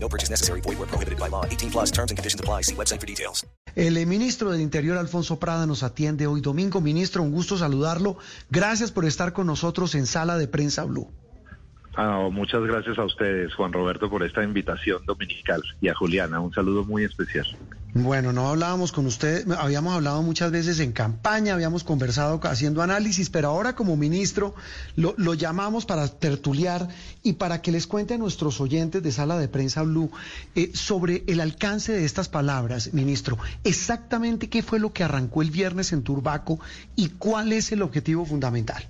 No purchase necessary. Void where prohibited by law. 18 plus terms and conditions apply. See website for details. El ministro del Interior, Alfonso Prada, nos atiende hoy domingo. Ministro, un gusto saludarlo. Gracias por estar con nosotros en Sala de Prensa Blue. Ah, muchas gracias a ustedes, Juan Roberto, por esta invitación dominical y a Juliana, un saludo muy especial. Bueno, no hablábamos con usted, habíamos hablado muchas veces en campaña, habíamos conversado haciendo análisis, pero ahora como ministro lo, lo llamamos para tertuliar y para que les cuente a nuestros oyentes de Sala de Prensa Blue eh, sobre el alcance de estas palabras, ministro. Exactamente qué fue lo que arrancó el viernes en Turbaco y cuál es el objetivo fundamental.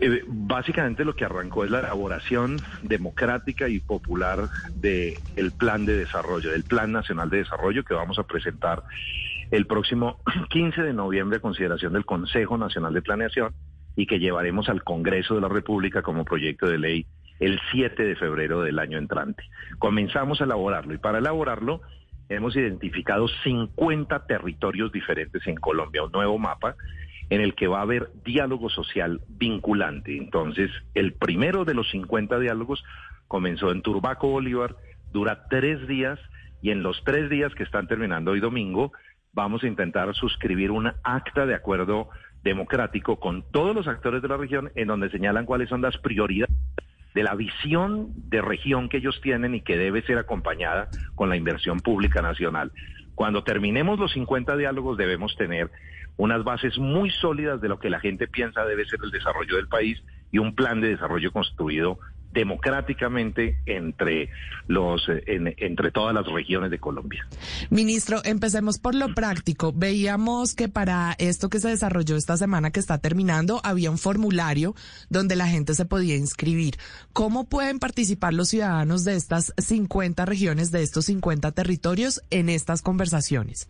Eh, básicamente lo que arrancó es la elaboración democrática y popular del el plan de desarrollo, del Plan Nacional de Desarrollo que vamos a presentar el próximo 15 de noviembre a consideración del Consejo Nacional de Planeación y que llevaremos al Congreso de la República como proyecto de ley el 7 de febrero del año entrante. Comenzamos a elaborarlo y para elaborarlo hemos identificado 50 territorios diferentes en Colombia, un nuevo mapa en el que va a haber diálogo social vinculante. Entonces, el primero de los 50 diálogos comenzó en Turbaco Bolívar, dura tres días y en los tres días que están terminando hoy domingo, vamos a intentar suscribir una acta de acuerdo democrático con todos los actores de la región en donde señalan cuáles son las prioridades de la visión de región que ellos tienen y que debe ser acompañada con la inversión pública nacional. Cuando terminemos los 50 diálogos debemos tener unas bases muy sólidas de lo que la gente piensa debe ser el desarrollo del país y un plan de desarrollo construido democráticamente entre los en, entre todas las regiones de Colombia. Ministro, empecemos por lo práctico. Veíamos que para esto que se desarrolló esta semana que está terminando había un formulario donde la gente se podía inscribir. ¿Cómo pueden participar los ciudadanos de estas 50 regiones, de estos 50 territorios en estas conversaciones?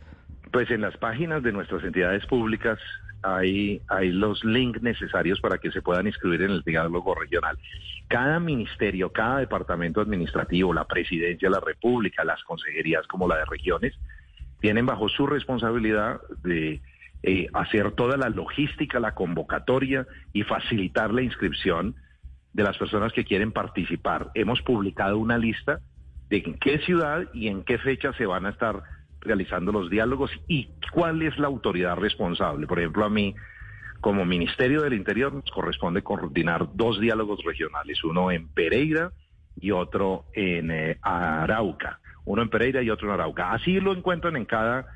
Pues en las páginas de nuestras entidades públicas hay, los links necesarios para que se puedan inscribir en el diálogo regional. Cada ministerio, cada departamento administrativo, la presidencia de la República, las consejerías como la de regiones, tienen bajo su responsabilidad de eh, hacer toda la logística, la convocatoria y facilitar la inscripción de las personas que quieren participar. Hemos publicado una lista de en qué ciudad y en qué fecha se van a estar realizando los diálogos y cuál es la autoridad responsable. Por ejemplo, a mí, como Ministerio del Interior, nos corresponde coordinar dos diálogos regionales, uno en Pereira y otro en eh, Arauca, uno en Pereira y otro en Arauca. Así lo encuentran en cada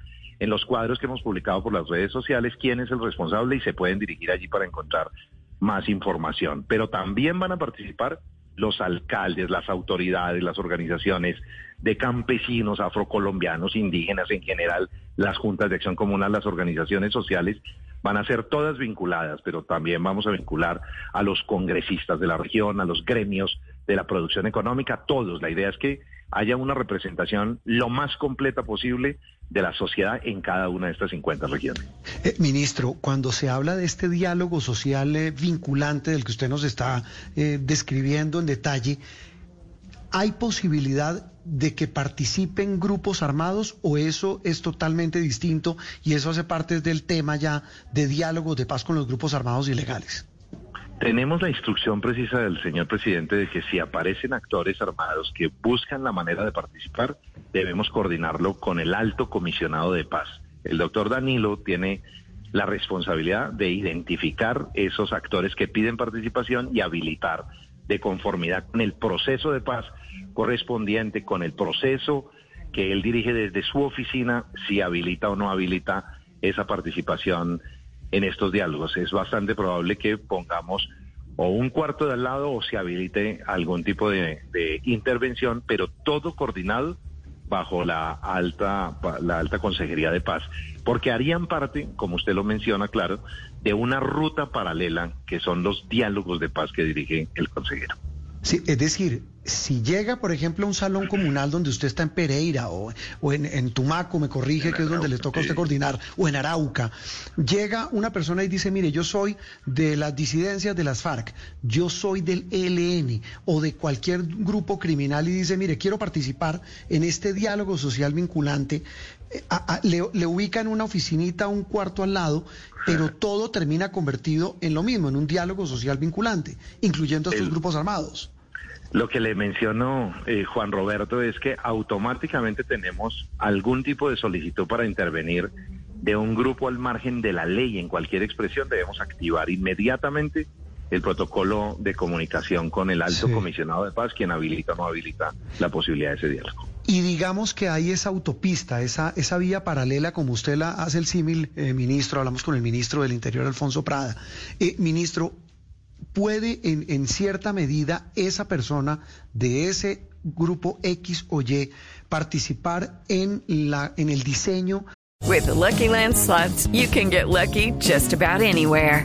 en los cuadros que hemos publicado por las redes sociales quién es el responsable y se pueden dirigir allí para encontrar más información. Pero también van a participar los alcaldes, las autoridades, las organizaciones de campesinos, afrocolombianos, indígenas en general, las juntas de acción comunal, las organizaciones sociales, van a ser todas vinculadas, pero también vamos a vincular a los congresistas de la región, a los gremios de la producción económica, todos. La idea es que haya una representación lo más completa posible de la sociedad en cada una de estas 50 regiones. Eh, ministro, cuando se habla de este diálogo social eh, vinculante del que usted nos está eh, describiendo en detalle, ¿hay posibilidad de que participen grupos armados o eso es totalmente distinto y eso hace parte del tema ya de diálogos de paz con los grupos armados ilegales? Tenemos la instrucción precisa del señor presidente de que si aparecen actores armados que buscan la manera de participar, debemos coordinarlo con el alto comisionado de paz. El doctor Danilo tiene la responsabilidad de identificar esos actores que piden participación y habilitar de conformidad con el proceso de paz correspondiente, con el proceso que él dirige desde su oficina, si habilita o no habilita esa participación en estos diálogos. Es bastante probable que pongamos o un cuarto de al lado o se habilite algún tipo de, intervención, pero todo coordinado bajo la alta, la alta Consejería de Paz, porque harían parte, como usted lo menciona, claro, de una ruta paralela que son los diálogos de paz que dirige el consejero. Sí, es decir, si llega, por ejemplo, a un salón comunal donde usted está en Pereira o, o en, en, Tumaco, me corrige, que es donde le toca a usted coordinar, o en Arauca, llega una persona y dice, mire, yo soy de las disidencias de las FARC, yo soy del ELN o de cualquier grupo criminal y dice, mire, quiero participar en este diálogo social vinculante, a, a, le, le ubican una oficinita, un cuarto al lado, pero todo termina convertido en lo mismo, en un diálogo social vinculante, incluyendo a estos El- grupos armados. Lo que le mencionó eh, Juan Roberto es que automáticamente tenemos algún tipo de solicitud para intervenir de un grupo al margen de la ley en cualquier expresión. Debemos activar inmediatamente el protocolo de comunicación con el alto Sí. comisionado de paz, quien habilita o no habilita la posibilidad de ese diálogo. Y digamos que hay esa autopista, esa, esa vía paralela, como usted la hace el símil, eh, ministro, hablamos con el ministro del Interior, Alfonso Prada. Eh, ministro, ¿puede en, en cierta medida esa persona de ese grupo X o Y participar en, la, en el diseño With the Lucky Land slots, you can get lucky just about anywhere.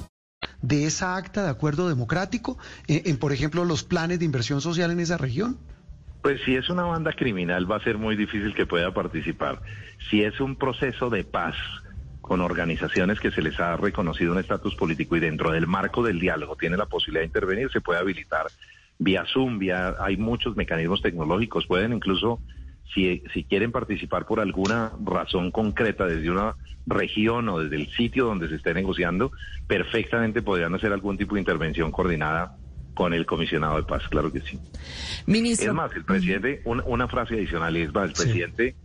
De esa acta de acuerdo democrático en, en, por ejemplo, los planes de inversión social en esa región? Pues si es una banda criminal va a ser muy difícil que pueda participar. Si es un proceso de paz con organizaciones que se les ha reconocido un estatus político y dentro del marco del diálogo tiene la posibilidad de intervenir, se puede habilitar vía Zoom, vía, hay muchos mecanismos tecnológicos, pueden incluso, si, si quieren participar por alguna razón concreta desde una región o desde el sitio donde se esté negociando, perfectamente podrían hacer algún tipo de intervención coordinada con el comisionado de paz, claro que sí. Ministro. Es más, el presidente, un- una frase adicional, es más, el Sí. presidente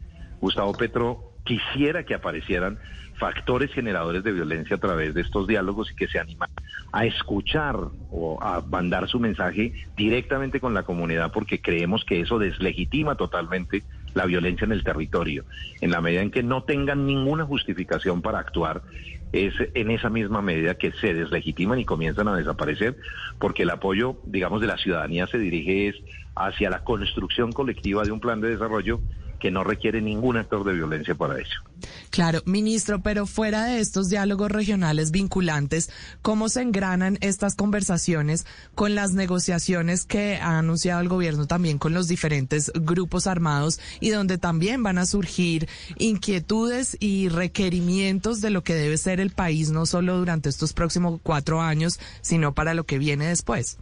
Gustavo Petro quisiera que aparecieran factores generadores de violencia a través de estos diálogos y que se animan a escuchar o a mandar su mensaje directamente con la comunidad porque creemos que eso deslegitima totalmente la violencia en el territorio. En la medida en que no tengan ninguna justificación para actuar, es en esa misma medida que se deslegitiman y comienzan a desaparecer, porque el apoyo, digamos, de la ciudadanía se dirige es hacia la construcción colectiva de un plan de desarrollo que no requiere ningún actor de violencia para ello. Claro, ministro, pero fuera de estos diálogos regionales vinculantes, ¿cómo se engranan estas conversaciones con las negociaciones que ha anunciado el gobierno también con los diferentes grupos armados y donde también van a surgir inquietudes y requerimientos de lo que debe ser el país, no solo durante estos próximos cuatro años, sino para lo que viene después?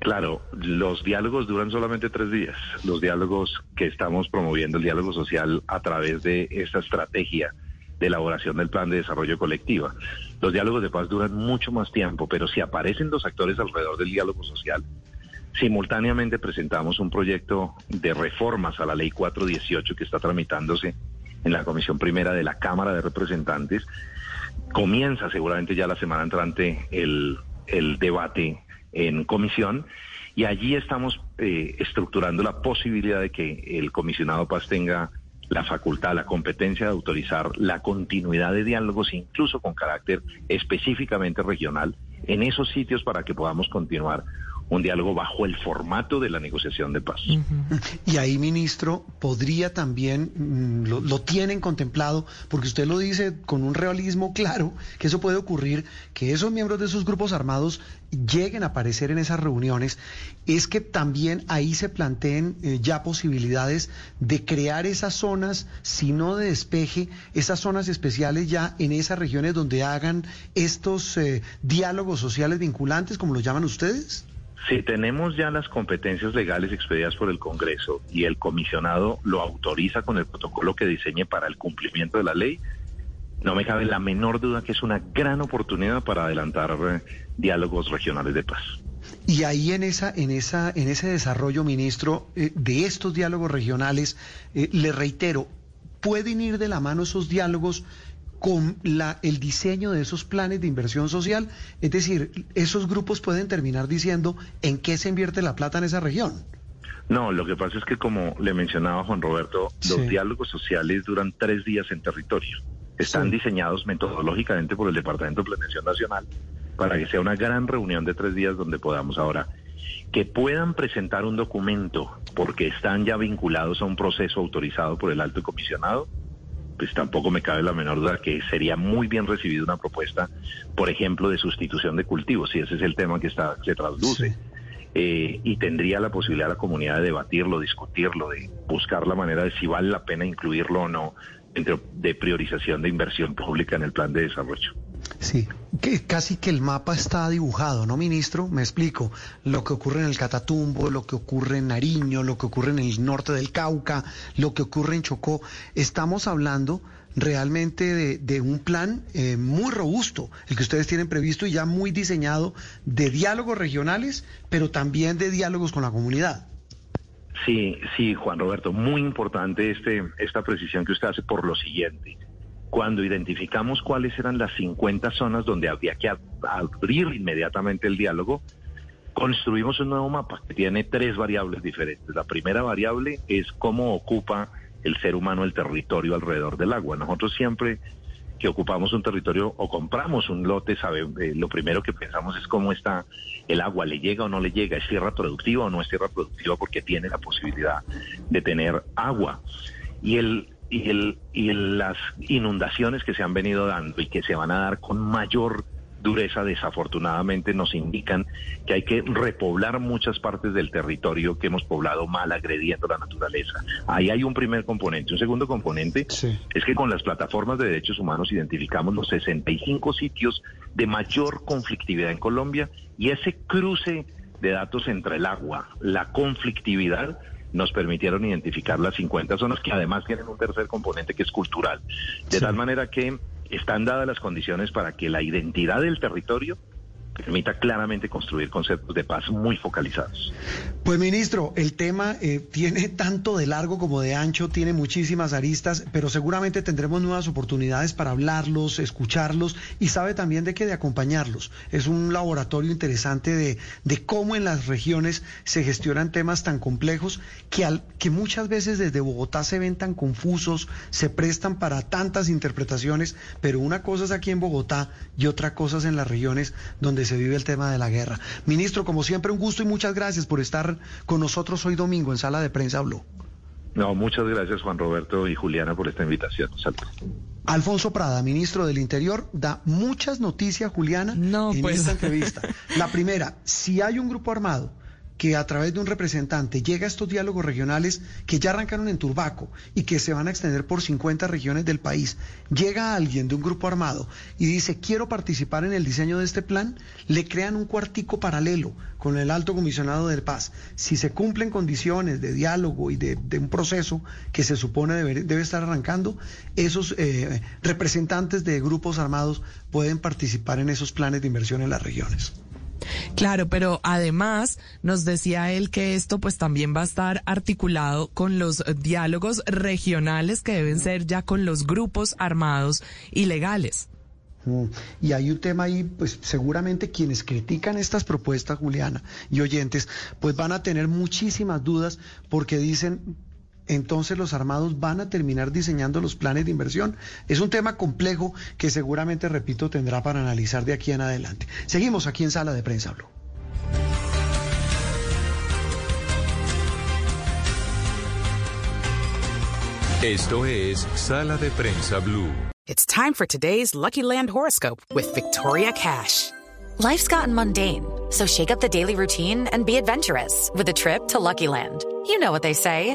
Claro, los diálogos duran solamente tres días. Los diálogos que estamos promoviendo, el diálogo social a través de esta estrategia de elaboración del plan de desarrollo colectiva. Los diálogos de paz duran mucho más tiempo, pero si aparecen los actores alrededor del diálogo social, simultáneamente presentamos un proyecto de reformas a la ley 418 que está tramitándose en la Comisión Primera de la Cámara de Representantes. Comienza seguramente ya la semana entrante el, el debate en comisión y allí estamos eh, estructurando la posibilidad de que el comisionado Paz tenga la facultad, la competencia de autorizar la continuidad de diálogos, incluso con carácter específicamente regional, en esos sitios para que podamos continuar un diálogo bajo el formato de la negociación de paz. Y ahí, ministro, podría también, mm, lo, lo tienen contemplado, porque usted lo dice con un realismo claro, que eso puede ocurrir, que esos miembros de esos grupos armados lleguen a aparecer en esas reuniones, es que también ahí se planteen eh, ya posibilidades de crear esas zonas, si no de despeje, esas zonas especiales ya en esas regiones donde hagan estos eh, diálogos sociales vinculantes, como lo llaman ustedes. Si tenemos ya las competencias legales expedidas por el Congreso y el comisionado lo autoriza con el protocolo que diseñe para el cumplimiento de la ley, no me cabe la menor duda que es una gran oportunidad para adelantar eh, diálogos regionales de paz. Y ahí en esa, en esa, en ese desarrollo, ministro, eh, de estos diálogos regionales, eh, le reitero, pueden ir de la mano esos diálogos con la, el diseño de esos planes de inversión social, es decir, esos grupos pueden terminar diciendo en qué se invierte la plata en esa región. No, lo que pasa es que como le mencionaba Juan Roberto, los diálogos sociales duran tres días en territorio. Están Sí. diseñados metodológicamente por el Departamento de Planeación Nacional para que sea una gran reunión de tres días donde podamos ahora que puedan presentar un documento porque están ya vinculados a un proceso autorizado por el alto comisionado, pues tampoco me cabe la menor duda que sería muy bien recibida una propuesta, por ejemplo, de sustitución de cultivos, si ese es el tema que está se trasluce. Sí. Eh, y tendría la posibilidad la comunidad de debatirlo, discutirlo, de buscar la manera de si vale la pena incluirlo o no dentro de priorización de inversión pública en el plan de desarrollo. Sí, que casi que el mapa está dibujado, ¿no, ministro? Me explico. Lo que ocurre en el Catatumbo, lo que ocurre en Nariño, lo que ocurre en el norte del Cauca, lo que ocurre en Chocó. Estamos hablando realmente de, de un plan eh, muy robusto, el que ustedes tienen previsto y ya muy diseñado de diálogos regionales, pero también de diálogos con la comunidad. Sí, sí, Juan Roberto, muy importante este, esta precisión que usted hace por lo siguiente. Cuando identificamos cuáles eran las 50 zonas donde había que ab- abrir inmediatamente el diálogo, construimos un nuevo mapa que tiene tres variables diferentes. La primera variable es cómo ocupa el ser humano el territorio alrededor del agua. Nosotros siempre que ocupamos un territorio o compramos un lote, sabe, eh, lo primero que pensamos es cómo está el agua, le llega o no le llega, es tierra productiva o no es tierra productiva porque tiene la posibilidad de tener agua. Y el y el y las inundaciones que se han venido dando y que se van a dar con mayor dureza desafortunadamente nos indican que hay que repoblar muchas partes del territorio que hemos poblado mal agrediendo la naturaleza. Ahí hay un primer componente. Un segundo componente Sí. es que con las plataformas de derechos humanos identificamos los 65 sitios de mayor conflictividad en Colombia y ese cruce de datos entre el agua, la conflictividad, nos permitieron identificar las 50 zonas que además tienen un tercer componente que es cultural. De Sí. tal manera que están dadas las condiciones para que la identidad del territorio permita claramente construir conceptos de paz muy focalizados. Pues ministro, el tema eh, tiene tanto de largo como de ancho, tiene muchísimas aristas, pero seguramente tendremos nuevas oportunidades para hablarlos, escucharlos y sabe también de qué de acompañarlos. Es un laboratorio interesante de, de cómo en las regiones se gestionan temas tan complejos que, al, que muchas veces desde Bogotá se ven tan confusos, se prestan para tantas interpretaciones, pero una cosa es aquí en Bogotá y otra cosa es en las regiones donde se vive el tema de la guerra. Ministro, como siempre, un gusto y muchas gracias por estar con nosotros hoy domingo en Sala de Prensa Blue. No, muchas gracias Juan Roberto y Juliana por esta invitación. Saludos. Alfonso Prada, ministro del Interior, da muchas noticias, Juliana, No, en pues. esta entrevista. La primera, si hay un grupo armado que a través de un representante llega a estos diálogos regionales que ya arrancaron en Turbaco y que se van a extender por 50 regiones del país, llega alguien de un grupo armado y dice quiero participar en el diseño de este plan, le crean un cuartico paralelo con el alto comisionado de paz. Si se cumplen condiciones de diálogo y de, un proceso que se supone debe, debe estar arrancando, esos eh, representantes de grupos armados pueden participar en esos planes de inversión en las regiones. Claro, pero además nos decía él que esto pues también va a estar articulado con los diálogos regionales que deben ser ya con los grupos armados ilegales. Mm, Y hay un tema ahí, pues seguramente quienes critican estas propuestas, Juliana, y oyentes, pues van a tener muchísimas dudas porque dicen, entonces los armados van a terminar diseñando los planes de inversión. Es un tema complejo que seguramente, repito, tendrá para analizar de aquí en adelante. Seguimos aquí en Sala de Prensa Blue. Esto es Sala de Prensa Blue. It's time for today's Lucky Land horoscope with Victoria Cash. Life's gotten mundane, so shake up the daily routine and be adventurous with a trip to Lucky Land. You know what they say.